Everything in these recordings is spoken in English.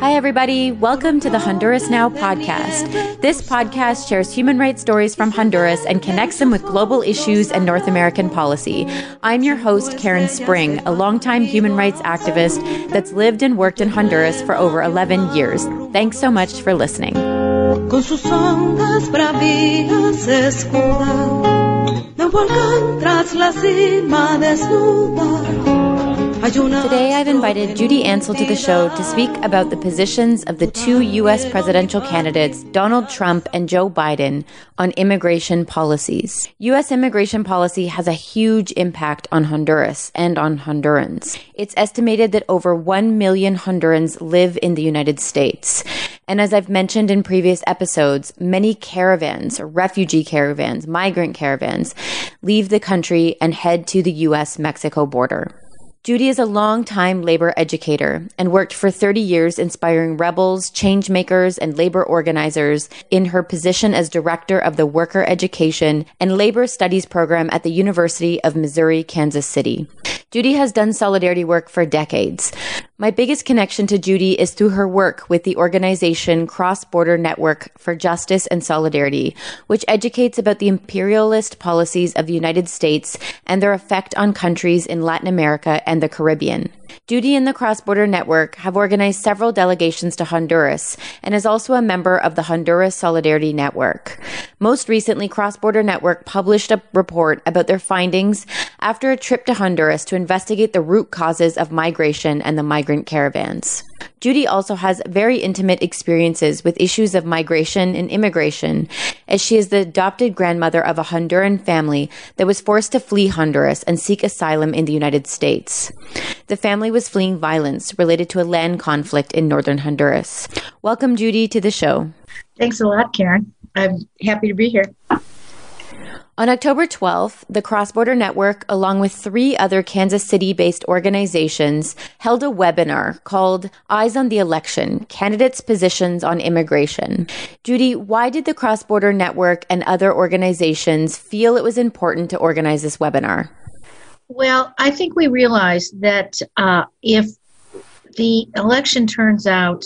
Hi, everybody. Welcome to the Honduras Now podcast. This podcast shares human rights stories from Honduras and connects them with global issues and North American policy. I'm your host, Karen Spring, a longtime human rights activist that's lived and worked in Honduras for over 11 years. Thanks so much for listening. Volcán tras la cima desnuda. Today, I've invited Judy Ancel to the show to speak about the positions of the two U.S. presidential candidates, Donald Trump and Joe Biden, on immigration policies. U.S. immigration policy has a huge impact on Honduras and on Hondurans. It's estimated that over 1 million Hondurans live in the United States. And as I've mentioned in previous episodes, many caravans, refugee caravans, migrant caravans, leave the country and head to the U.S. Mexico border. Judy is a long-time labor educator and worked for 30 years inspiring rebels, change makers, and labor organizers in her position as director of the Worker Education and Labor Studies program at the University of Missouri, Kansas City. Judy has done solidarity work for decades. My biggest connection to Judy is through her work with the organization Cross Border Network for Justice and Solidarity, which educates about the imperialist policies of the United States and their effect on countries in Latin America and the Caribbean. Judy and the Cross Border Network have organized several delegations to Honduras and is also a member of the Honduras Solidarity Network. Most recently, Cross Border Network published a report about their findings after a trip to Honduras to investigate the root causes of migration and the migrant caravans. Judy also has very intimate experiences with issues of migration and immigration, as she is the adopted grandmother of a Honduran family that was forced to flee Honduras and seek asylum in the United States. The family was fleeing violence related to a land conflict in northern Honduras. Welcome, Judy, to the show. Thanks a lot, Karen. I'm happy to be here. On October 12th, the Cross Border Network, along with three other Kansas City based organizations, held a webinar called Eyes on the Election Candidates' Positions on Immigration. Judy, why did the Cross Border Network and other organizations feel it was important to organize this webinar? Well, I think we realized that uh, if the election turns out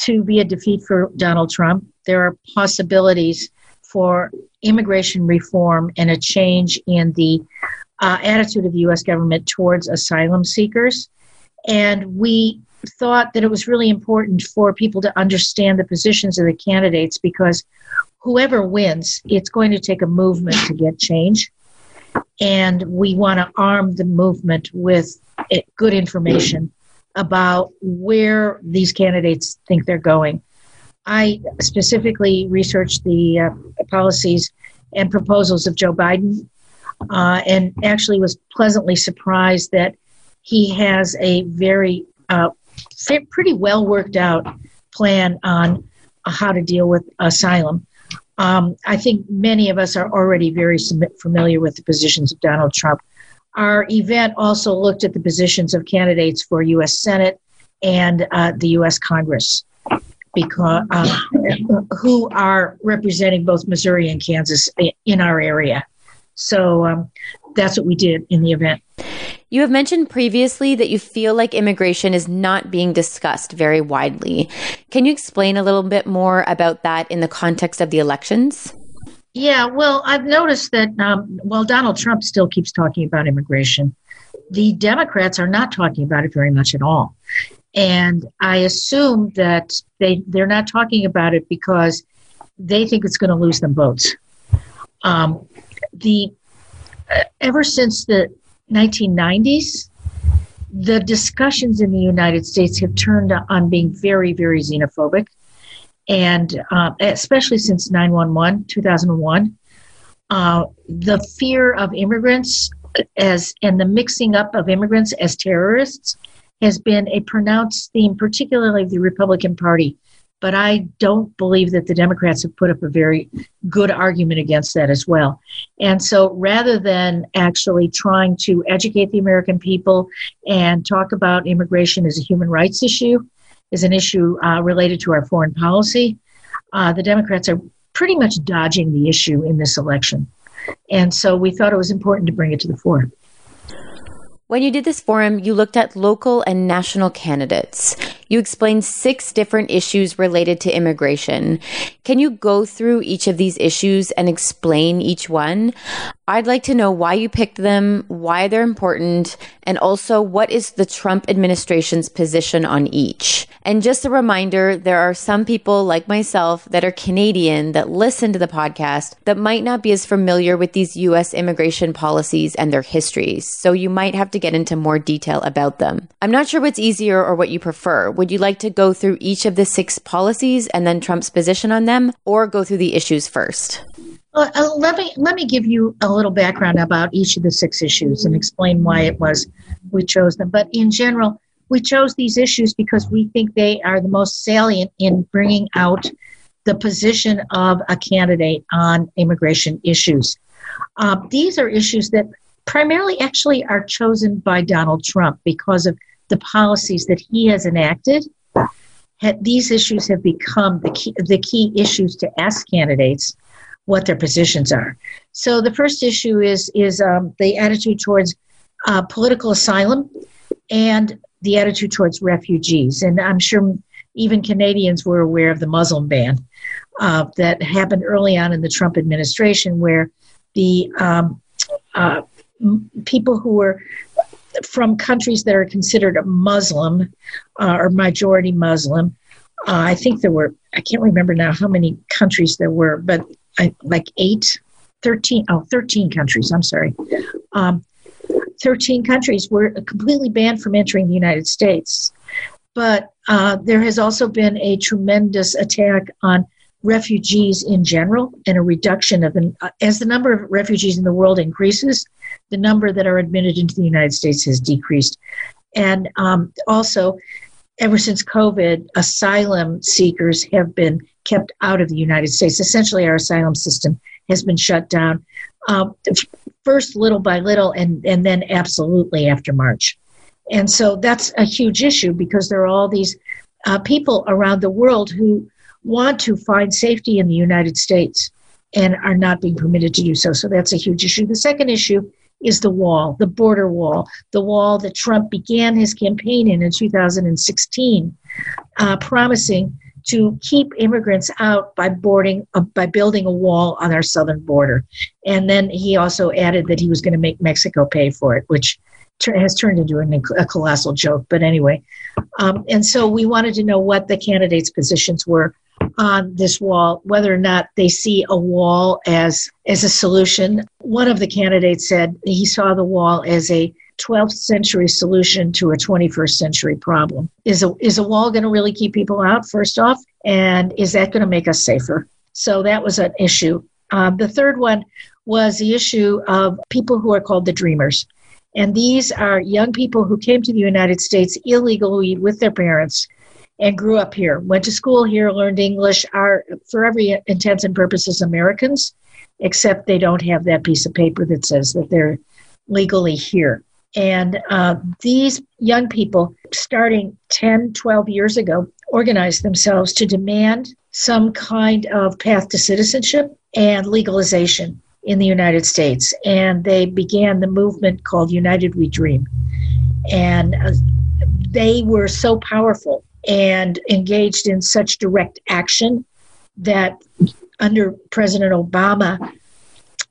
to be a defeat for Donald Trump, there are possibilities for immigration reform and a change in the uh, attitude of the U.S. government towards asylum seekers. And we thought that it was really important for people to understand the positions of the candidates because whoever wins, it's going to take a movement to get change. And we want to arm the movement with eh, good information about where these candidates think they're going. I specifically researched the uh, policies and proposals of Joe Biden, uh, and actually was pleasantly surprised that he has a very uh, pretty well worked out plan on how to deal with asylum. Um, I think many of us are already very familiar with the positions of Donald Trump. Our event also looked at the positions of candidates for U.S. Senate and uh, the U.S. Congress because uh, who are representing both Missouri and Kansas in our area. So um, that's what we did in the event. You have mentioned previously that you feel like immigration is not being discussed very widely. Can you explain a little bit more about that in the context of the elections? Yeah, well, I've noticed that um, while Donald Trump still keeps talking about immigration, the Democrats are not talking about it very much at all. And I assume that they, they're not talking about it because they think it's going to lose them votes. Um, the uh, ever since the 1990s, the discussions in the United States have turned on being very, very xenophobic, and uh, especially since 911, 2001, uh, the fear of immigrants as and the mixing up of immigrants as terrorists has been a pronounced theme, particularly of the Republican Party. But I don't believe that the Democrats have put up a very good argument against that as well. And so rather than actually trying to educate the American people and talk about immigration as a human rights issue, as an issue uh, related to our foreign policy, uh, the Democrats are pretty much dodging the issue in this election. And so we thought it was important to bring it to the fore. When you did this forum, you looked at local and national candidates. You explained six different issues related to immigration. Can you go through each of these issues and explain each one? I'd like to know why you picked them, why they're important, and also what is the Trump administration's position on each. And just a reminder, there are some people like myself that are Canadian that listen to the podcast that might not be as familiar with these US immigration policies and their histories. So you might have to get into more detail about them. I'm not sure what's easier or what you prefer. Would you like to go through each of the six policies and then Trump's position on them or go through the issues first? Uh, uh, let me let me give you a little background about each of the six issues and explain why it was we chose them. But in general, we chose these issues because we think they are the most salient in bringing out the position of a candidate on immigration issues. Uh, these are issues that primarily actually are chosen by Donald Trump because of the policies that he has enacted. These issues have become the key, the key issues to ask candidates what their positions are. So the first issue is is um, the attitude towards uh, political asylum and the attitude towards refugees. And I'm sure even Canadians were aware of the Muslim ban uh, that happened early on in the Trump administration, where the um, uh, people who were from countries that are considered Muslim uh, or majority Muslim. Uh, I think there were, I can't remember now how many countries there were, but Like eight, 13, oh, 13 countries, I'm sorry. Um, 13 countries were completely banned from entering the United States. But uh, there has also been a tremendous attack on refugees in general and a reduction of them. Uh, as the number of refugees in the world increases, the number that are admitted into the United States has decreased. And um, also, ever since COVID, asylum seekers have been kept out of the United States. Essentially, our asylum system has been shut down. Uh, first, little by little, and, and then absolutely after March. And so that's a huge issue because there are all these uh, people around the world who want to find safety in the United States and are not being permitted to do so. So that's a huge issue. The second issue is the wall, the border wall, the wall that Trump began his campaign in in 2016, uh, promising to keep immigrants out by boarding uh, by building a wall on our southern border. And then he also added that he was going to make mexico pay for it which has turned into a, a colossal joke but anyway. Um, and so we wanted to know what the candidates positions were on this wall whether or not they see a wall as as a solution. One of the candidates said he saw the wall as a 12th century solution to a 21st century problem. Is a, is a wall going to really keep people out, first off? And is that going to make us safer? So that was an issue. Um, the third one was the issue of people who are called the dreamers. And these are young people who came to the United States illegally with their parents and grew up here, went to school here, learned English, are, for every intents and purposes, Americans, except they don't have that piece of paper that says that they're legally here. And uh, these young people, starting 10, 12 years ago, organized themselves to demand some kind of path to citizenship and legalization in the United States. And they began the movement called United We Dream. And uh, they were so powerful and engaged in such direct action that under President Obama,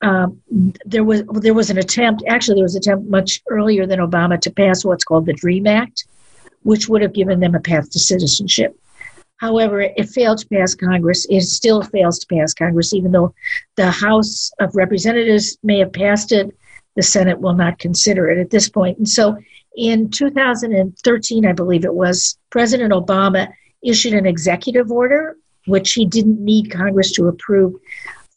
um, there was there was an attempt. Actually, there was an attempt much earlier than Obama to pass what's called the Dream Act, which would have given them a path to citizenship. However, it failed to pass Congress. It still fails to pass Congress, even though the House of Representatives may have passed it. The Senate will not consider it at this point. And so, in 2013, I believe it was, President Obama issued an executive order, which he didn't need Congress to approve,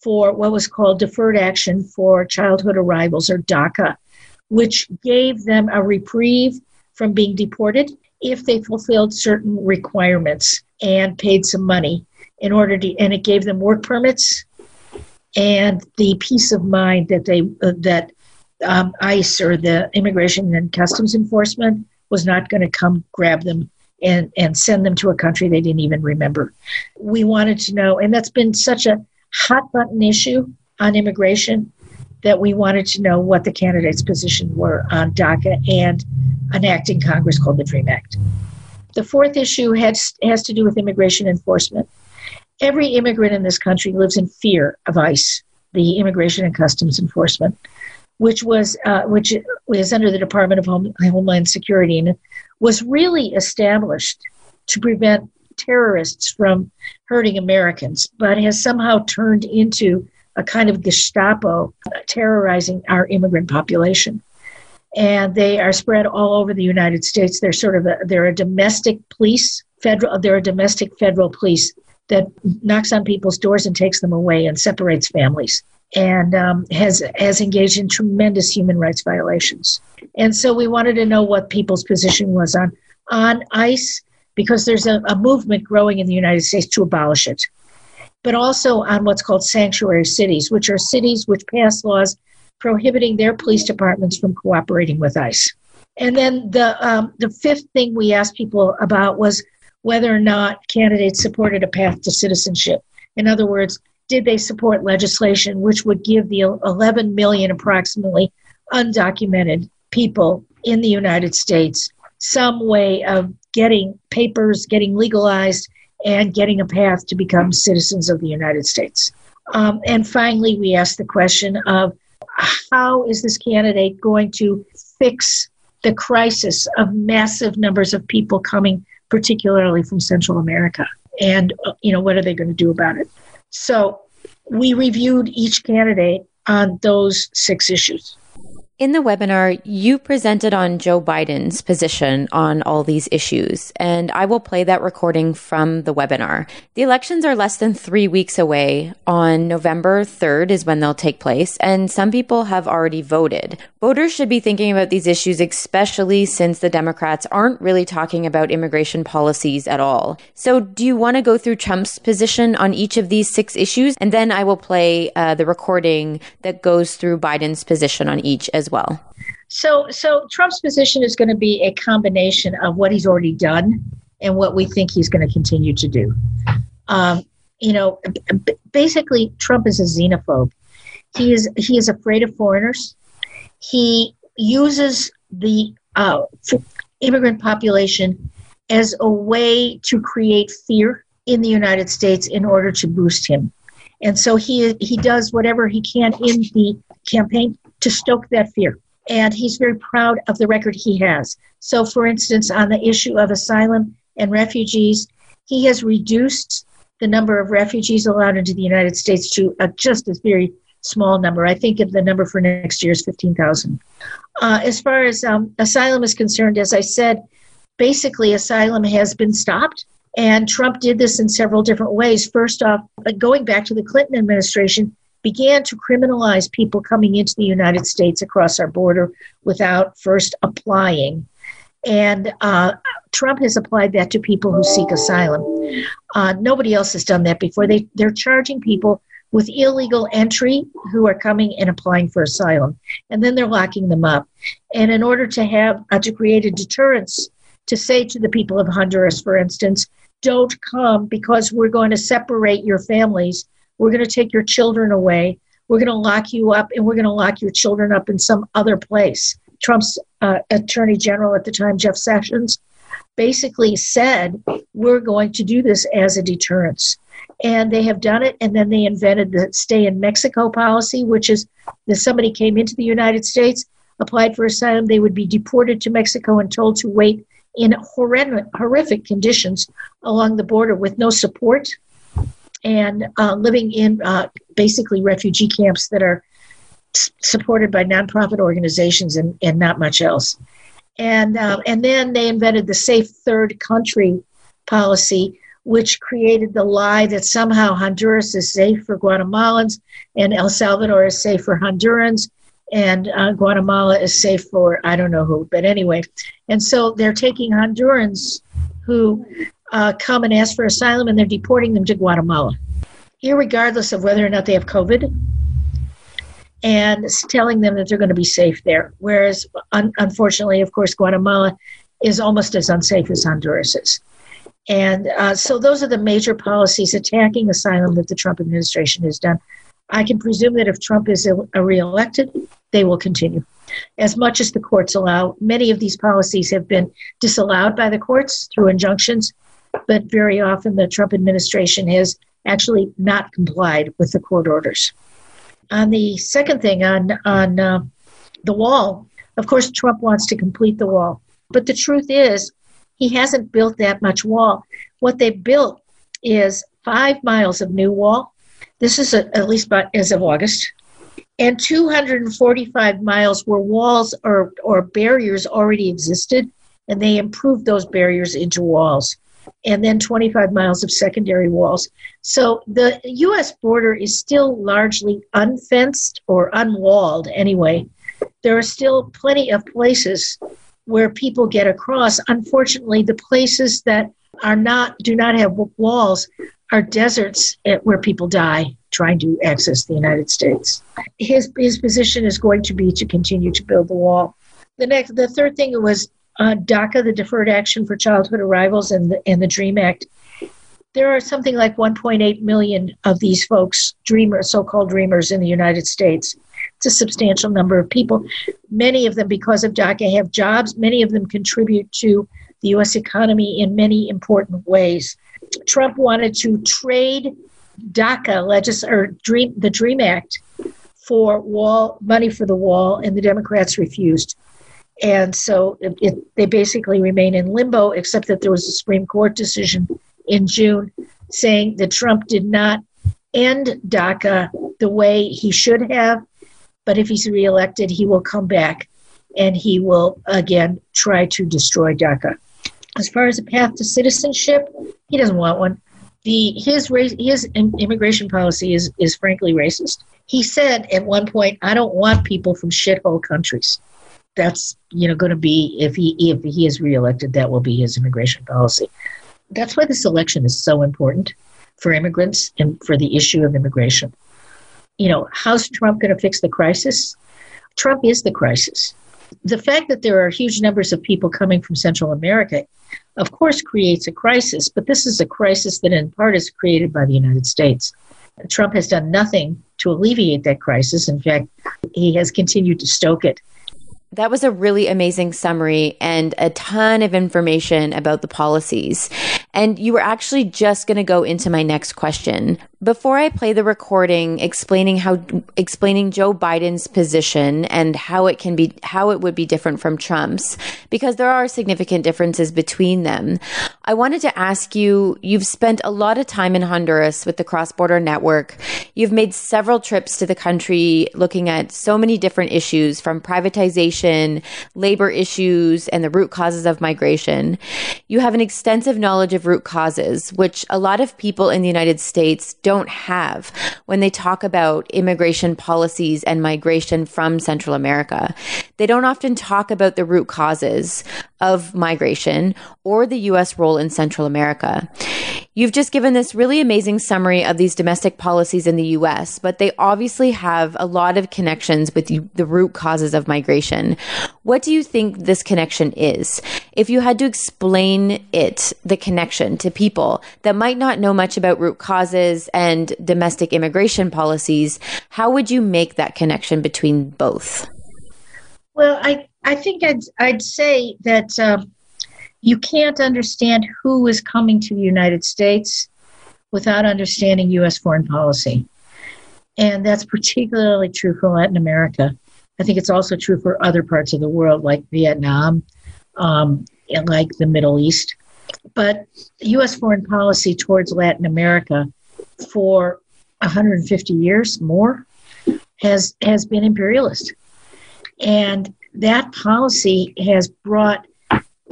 for what was called Deferred Action for Childhood Arrivals, or DACA, which gave them a reprieve from being deported if they fulfilled certain requirements and paid some money in order to, and it gave them work permits and the peace of mind that they uh, that um, ICE or the Immigration and Customs Enforcement was not going to come grab them and and send them to a country they didn't even remember. We wanted to know, and that's been such a hot button issue on immigration that we wanted to know what the candidates' position were on DACA and an act in Congress called the DREAM Act. The fourth issue has, has to do with immigration enforcement. Every immigrant in this country lives in fear of ICE, the Immigration and Customs Enforcement, which was uh, which was under the Department of Home, Homeland Security and was really established to prevent terrorists from hurting Americans, but has somehow turned into a kind of Gestapo terrorizing our immigrant population. And they are spread all over the United States. They're sort of a, they're a domestic police, federal. They're a domestic federal police that knocks on people's doors and takes them away and separates families and um, has has engaged in tremendous human rights violations. And so we wanted to know what people's position was on on ICE because there's a, a movement growing in the United States to abolish it but also on what's called sanctuary cities, which are cities which pass laws prohibiting their police departments from cooperating with ICE. And then the um, the fifth thing we asked people about was whether or not candidates supported a path to citizenship. In other words, did they support legislation which would give the 11 million approximately undocumented people in the United States some way of getting papers, getting legalized, and getting a path to become citizens of the United States. Um, and finally, we asked the question of how is this candidate going to fix the crisis of massive numbers of people coming, particularly from Central America? And, uh, you know, what are they going to do about it? So we reviewed each candidate on those six issues. In the webinar, you presented on Joe Biden's position on all these issues, and I will play that recording from the webinar. The elections are less than three weeks away. On November 3rd is when they'll take place, and some people have already voted. Voters should be thinking about these issues, especially since the Democrats aren't really talking about immigration policies at all. So, do you want to go through Trump's position on each of these six issues? And then I will play uh, the recording that goes through Biden's position on each as well. So, so Trump's position is going to be a combination of what he's already done and what we think he's going to continue to do. Um, you know, basically, Trump is a xenophobe. He is he is afraid of foreigners. He uses the uh, immigrant population as a way to create fear in the United States in order to boost him. And so he he does whatever he can in the campaign to stoke that fear. And he's very proud of the record he has. So, for instance, on the issue of asylum and refugees, he has reduced the number of refugees allowed into the United States to a, just a very small number. I think the number for next year is 15,000. Uh, as far as um, asylum is concerned, as I said, basically asylum has been stopped. And Trump did this in several different ways. First off, uh, going back to the Clinton administration, began to criminalize people coming into the United States across our border without first applying. And uh, Trump has applied that to people who seek asylum. Uh, nobody else has done that before. They, they're charging people with illegal entry who are coming and applying for asylum, and then they're locking them up. And in order to have uh, to create a deterrence, to say to the people of Honduras, for instance, don't come because we're going to separate your families we're going to take your children away. We're going to lock you up and we're going to lock your children up in some other place. Trump's uh, attorney general at the time, Jeff Sessions, basically said, We're going to do this as a deterrence. And they have done it. And then they invented the stay in Mexico policy, which is that somebody came into the United States, applied for asylum, they would be deported to Mexico and told to wait in horrific, horrific conditions along the border with no support and uh, living in uh, basically refugee camps that are s- supported by nonprofit organizations and, and not much else. And, uh, and then they invented the safe third country policy, which created the lie that somehow Honduras is safe for Guatemalans and El Salvador is safe for Hondurans and uh, Guatemala is safe for I don't know who, but anyway. And so they're taking Hondurans who uh, come and ask for asylum and they're deporting them to Guatemala, here regardless of whether or not they have COVID, and telling them that they're going to be safe there. Whereas, un- unfortunately, of course, Guatemala is almost as unsafe as Honduras is. And uh, so those are the major policies attacking asylum that the Trump administration has done. I can presume that if Trump is reelected, they will continue. As much as the courts allow, many of these policies have been disallowed by the courts through injunctions, but very often the Trump administration has actually not complied with the court orders. On the second thing, on on uh, the wall, of course, Trump wants to complete the wall, but the truth is, he hasn't built that much wall. What they built is five miles of new wall. This is a, at least by, as of August, and 245 miles where walls or or barriers already existed, and they improved those barriers into walls and then 25 miles of secondary walls. So the U.S. border is still largely unfenced or unwalled anyway. There are still plenty of places where people get across. Unfortunately, the places that are not do not have walls are deserts eh, where people die trying to access the United States. His his position is going to be to continue to build the wall. The next, the third thing was uh, DACA, the Deferred Action for Childhood Arrivals, and the, and the DREAM Act, there are something like 1.8 million of these folks, dreamers, so-called dreamers in the United States. It's a substantial number of people. Many of them, because of DACA, have jobs. Many of them contribute to the U.S. economy in many important ways. Trump wanted to trade DACA, legis- or Dream, the DREAM Act, for wall money for the wall, and the Democrats refused. And so it, it, they basically remain in limbo, except that there was a Supreme Court decision in June saying that Trump did not end DACA the way he should have. But if he's reelected, he will come back and he will again try to destroy DACA. As far as a path to citizenship, he doesn't want one. The his race, his immigration policy is is frankly racist. He said at one point, "I don't want people from shithole countries." That's you know going to be if he if he is reelected, that will be his immigration policy. That's why this election is so important for immigrants and for the issue of immigration. You know, how's Trump going to fix the crisis? Trump is the crisis. The fact that there are huge numbers of people coming from Central America, of course, creates a crisis, but this is a crisis that in part is created by the United States. Trump has done nothing to alleviate that crisis. In fact, he has continued to stoke it that was a really amazing summary and a ton of information about the policies. And you were actually just going to go into my next question. Before I play the recording explaining how explaining Joe Biden's position and how it can be how it would be different from Trump's because there are significant differences between them. I wanted to ask you you've spent a lot of time in Honduras with the cross-border network. You've made several trips to the country looking at so many different issues from privatization, labor issues and the root causes of migration. You have an extensive knowledge of root causes which a lot of people in the United States don't have when they talk about immigration policies and migration from Central America. They don't often talk about the root causes of migration or the U.S. role in Central America. You've just given this really amazing summary of these domestic policies in the US, but they obviously have a lot of connections with the root causes of migration. What do you think this connection is? If you had to explain it, the connection to people that might not know much about root causes and domestic immigration policies, how would you make that connection between both? Well, I, I think I'd, I'd say that. Uh, you can't understand who is coming to the United States without understanding U.S. foreign policy. And that's particularly true for Latin America. I think it's also true for other parts of the world, like Vietnam um, and like the Middle East. But U.S. foreign policy towards Latin America for 150 years more has has been imperialist, and that policy has brought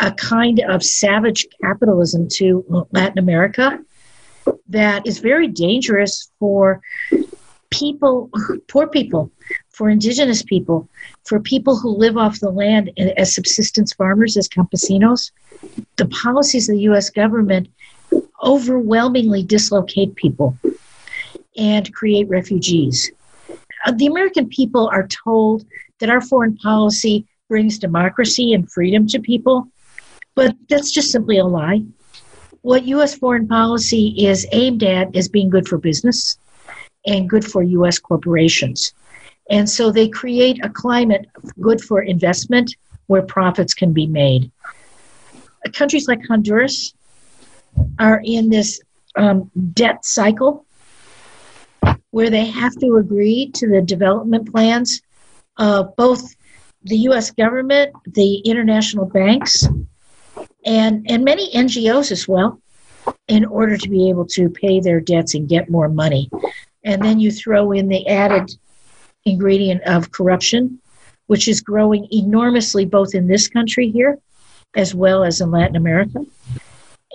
a kind of savage capitalism to Latin America that is very dangerous for people, poor people, for indigenous people, for people who live off the land as subsistence farmers, as campesinos. The policies of the US government overwhelmingly dislocate people and create refugees. Uh, the American people are told that our foreign policy brings democracy and freedom to people. But that's just simply a lie. What U.S. foreign policy is aimed at is being good for business and good for U.S. corporations. And so they create a climate good for investment where profits can be made. Countries like Honduras are in this um, debt cycle where they have to agree to the development plans of both the US government, the international banks, and, and many NGOs as well, in order to be able to pay their debts and get more money. And then you throw in the added ingredient of corruption, which is growing enormously both in this country here as well as in Latin America.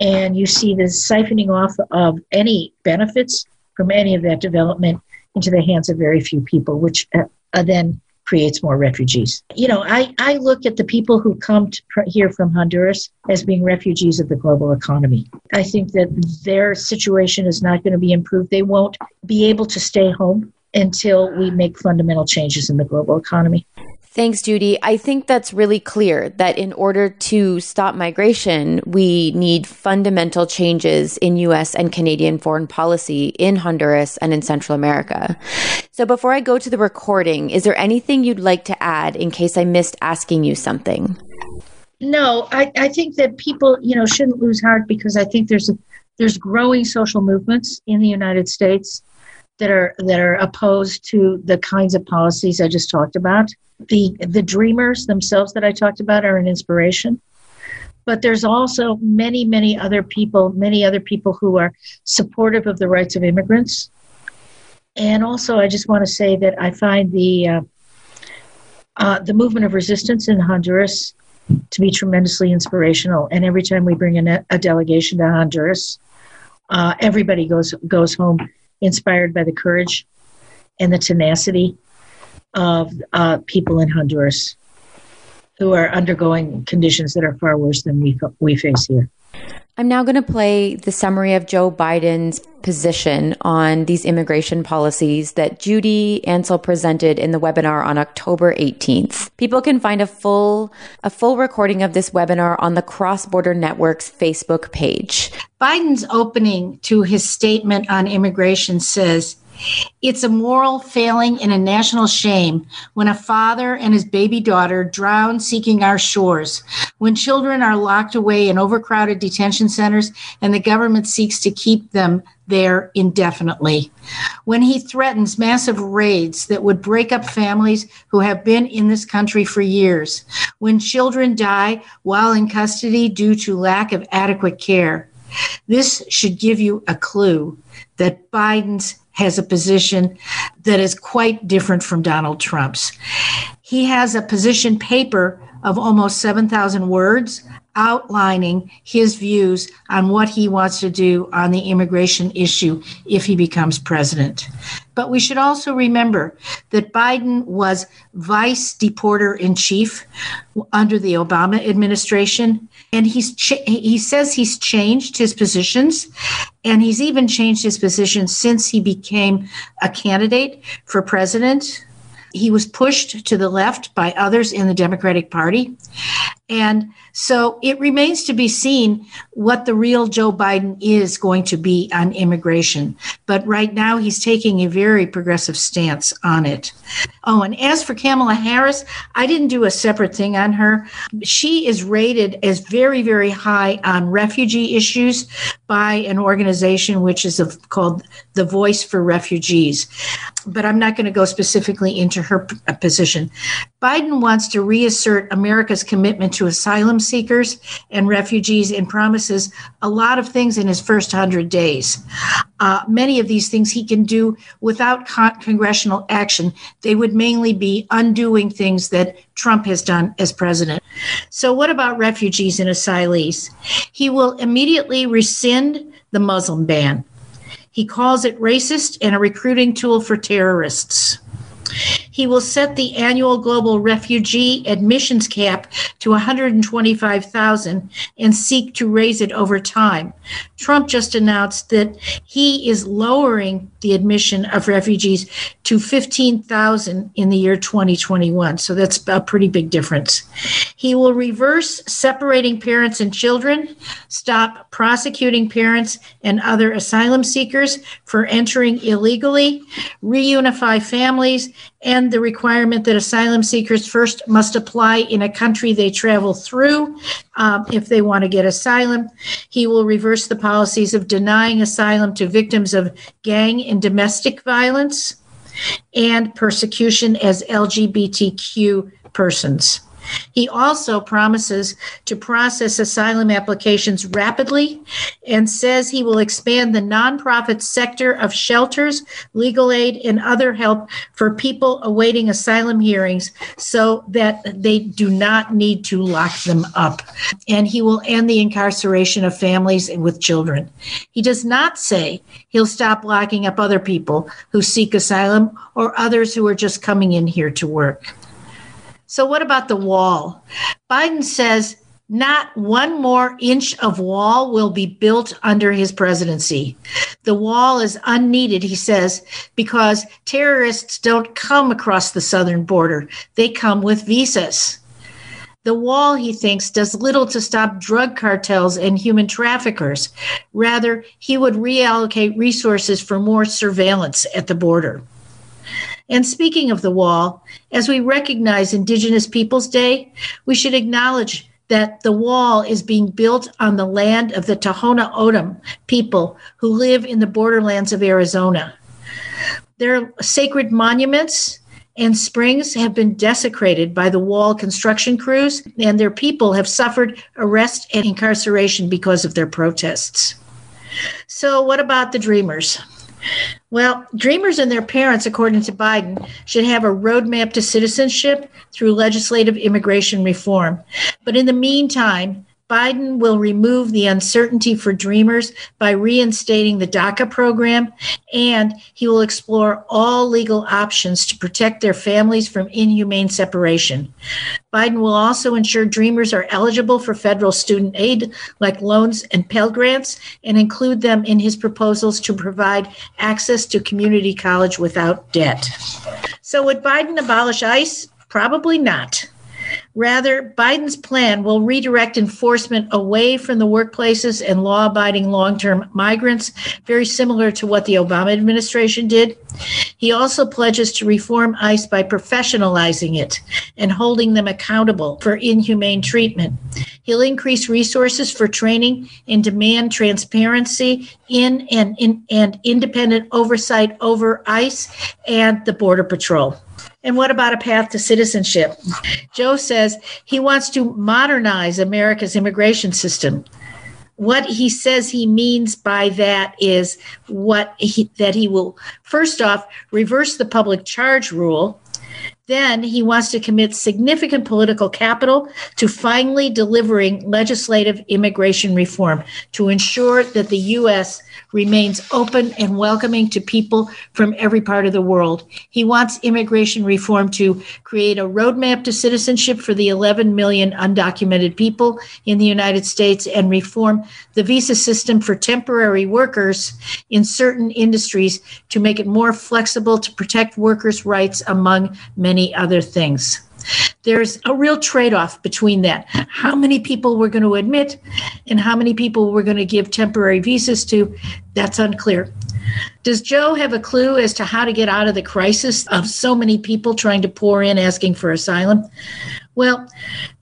And you see the siphoning off of any benefits from any of that development into the hands of very few people, which uh, uh, then creates more refugees. You know, I, I look at the people who come to, here from Honduras as being refugees of the global economy. I think that their situation is not going to be improved. They won't be able to stay home until we make fundamental changes in the global economy. Thanks, Judy. I think that's really clear that in order to stop migration, we need fundamental changes in US and Canadian foreign policy in Honduras and in Central America. So before I go to the recording, is there anything you'd like to add in case I missed asking you something? No, I, I think that people, you know, shouldn't lose heart because I think there's a, there's growing social movements in the United States that are that are opposed to the kinds of policies I just talked about. The the dreamers themselves that I talked about are an inspiration. But there's also many, many other people, many other people who are supportive of the rights of immigrants. And also, I just want to say that I find the uh, uh, the movement of resistance in Honduras to be tremendously inspirational. And every time we bring in a, a delegation to Honduras, uh, everybody goes goes home inspired by the courage and the tenacity of uh, people in Honduras who are undergoing conditions that are far worse than we, we face here. I'm now going to play the summary of Joe Biden's position on these immigration policies that Judy Ancel presented in the webinar on October 18th. People can find a full a full recording of this webinar on the Cross Border Network's Facebook page. Biden's opening to his statement on immigration says it's a moral failing and a national shame when a father and his baby daughter drown seeking our shores, when children are locked away in overcrowded detention centers and the government seeks to keep them there indefinitely. When he threatens massive raids that would break up families who have been in this country for years, when children die while in custody due to lack of adequate care. This should give you a clue that Biden's has a position that is quite different from Donald Trump's. He has a position paper of almost 7,000 words outlining his views on what he wants to do on the immigration issue if he becomes president. But we should also remember that Biden was vice deporter in chief under the Obama administration and he's he says he's changed his positions and he's even changed his position since he became a candidate for president he was pushed to the left by others in the Democratic Party. And so it remains to be seen what the real Joe Biden is going to be on immigration. But right now, he's taking a very progressive stance on it. Oh, and as for Kamala Harris, I didn't do a separate thing on her. She is rated as very, very high on refugee issues by an organization which is called the Voice for Refugees. But I'm not going to go specifically into her uh, position. Biden wants to reassert America's commitment to asylum seekers and refugees and promises a lot of things in his first 100 days. Uh, many of these things he can do without con- congressional action. They would mainly be undoing things that Trump has done as president. So, what about refugees and asylees? He will immediately rescind the Muslim ban. He calls it racist and a recruiting tool for terrorists. He will set the annual global refugee admissions cap to 125,000 and seek to raise it over time. Trump just announced that he is lowering the admission of refugees to 15,000 in the year 2021. So that's a pretty big difference. He will reverse separating parents and children, stop prosecuting parents and other asylum seekers for entering illegally, reunify families, and the requirement that asylum seekers first must apply in a country they travel through um, if they want to get asylum. He will reverse the policies of denying asylum to victims of gang and domestic violence and persecution as LGBTQ persons. He also promises to process asylum applications rapidly and says he will expand the nonprofit sector of shelters, legal aid, and other help for people awaiting asylum hearings so that they do not need to lock them up. And he will end the incarceration of families with children. He does not say he'll stop locking up other people who seek asylum or others who are just coming in here to work. So, what about the wall? Biden says not one more inch of wall will be built under his presidency. The wall is unneeded, he says, because terrorists don't come across the southern border, they come with visas. The wall, he thinks, does little to stop drug cartels and human traffickers. Rather, he would reallocate resources for more surveillance at the border. And speaking of the wall, as we recognize Indigenous Peoples Day, we should acknowledge that the wall is being built on the land of the Tohono O'odham people who live in the borderlands of Arizona. Their sacred monuments and springs have been desecrated by the wall construction crews, and their people have suffered arrest and incarceration because of their protests. So, what about the dreamers? Well, dreamers and their parents, according to Biden, should have a roadmap to citizenship through legislative immigration reform. But in the meantime, Biden will remove the uncertainty for dreamers by reinstating the DACA program, and he will explore all legal options to protect their families from inhumane separation. Biden will also ensure dreamers are eligible for federal student aid, like loans and Pell Grants, and include them in his proposals to provide access to community college without debt. So, would Biden abolish ICE? Probably not. Rather, Biden's plan will redirect enforcement away from the workplaces and law abiding long term migrants, very similar to what the Obama administration did. He also pledges to reform ICE by professionalizing it and holding them accountable for inhumane treatment. He'll increase resources for training and demand transparency in and, in, and independent oversight over ICE and the Border Patrol. And what about a path to citizenship? Joe says he wants to modernize America's immigration system. What he says he means by that is what he, that he will first off reverse the public charge rule then he wants to commit significant political capital to finally delivering legislative immigration reform to ensure that the U.S. remains open and welcoming to people from every part of the world. He wants immigration reform to create a roadmap to citizenship for the 11 million undocumented people in the United States and reform the visa system for temporary workers in certain industries to make it more flexible to protect workers' rights among many many other things. There's a real trade off between that. How many people we're going to admit and how many people we're going to give temporary visas to, that's unclear. Does Joe have a clue as to how to get out of the crisis of so many people trying to pour in asking for asylum? Well,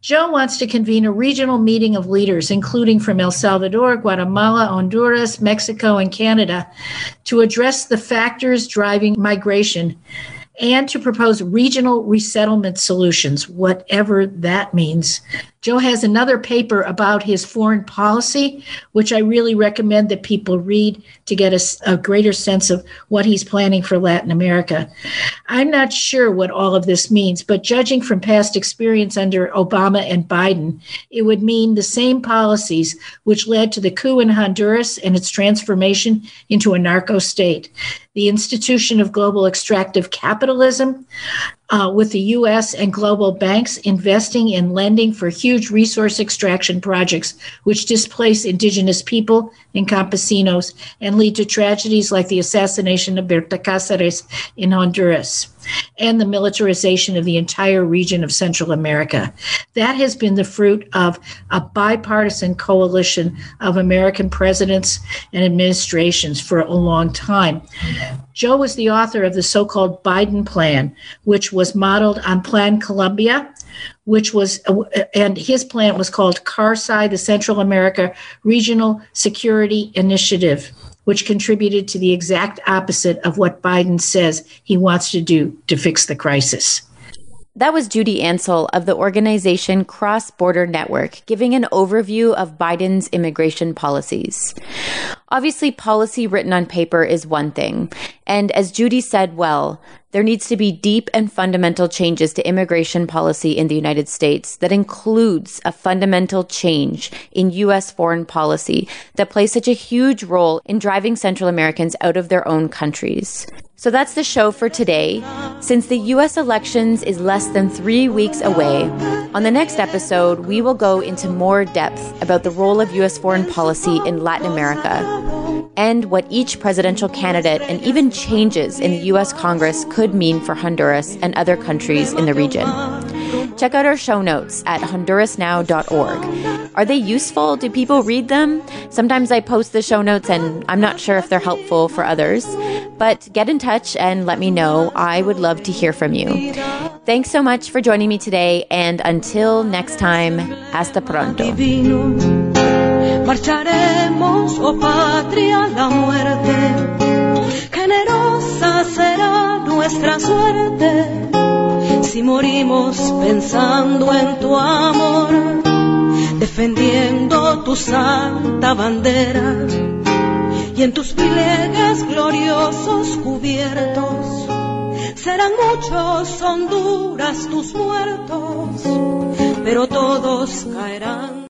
Joe wants to convene a regional meeting of leaders, including from El Salvador, Guatemala, Honduras, Mexico, and Canada, to address the factors driving migration and to propose regional resettlement solutions, whatever that means. Joe has another paper about his foreign policy, which I really recommend that people read to get a, a, greater sense of what he's planning for Latin America. I'm not sure what all of this means, but judging from past experience under Obama and Biden, it would mean the same policies which led to the coup in Honduras and its transformation into a narco state the institution of global extractive capitalism, uh, with the U.S. and global banks investing in lending for huge resource extraction projects, which displace indigenous people and campesinos and lead to tragedies like the assassination of Berta Cáceres in Honduras and the militarization of the entire region of Central America. That has been the fruit of a bipartisan coalition of American presidents and administrations for a long time. Joe was the author of the so called Biden Plan, which was modeled on Plan Colombia. Which was, uh, uh, and his plan was called CARSI, the Central America Regional Security Initiative which contributed to the exact opposite of what Biden says he wants to do to fix the crisis. That was Judy Ancel of the organization Cross Border Network giving an overview of Biden's immigration policies. Obviously, policy written on paper is one thing. And as Judy said well, there needs to be deep and fundamental changes to immigration policy in the United States that includes a fundamental change in U.S. foreign policy that plays such a huge role in driving Central Americans out of their own countries. So that's the show for today. Since the US elections is less than three weeks away, on the next episode, we will go into more depth about the role of US foreign policy in Latin America and what each presidential candidate and even changes in the US Congress could mean for Honduras and other countries in the region. Check out our show notes at hondurasnow.org. Are they useful? Do people read them? Sometimes I post the show notes and I'm not sure if they're helpful for others, but get in touch and let me know. I would love to hear from you. Thanks so much for joining me today, and until next time, hasta pronto. Marcharemos, oh patria, la muerte. Generosa será nuestra suerte si morimos pensando en tu amor, defendiendo tu santa bandera y en tus pliegues gloriosos cubiertos. Serán muchos Honduras tus muertos, pero todos caerán.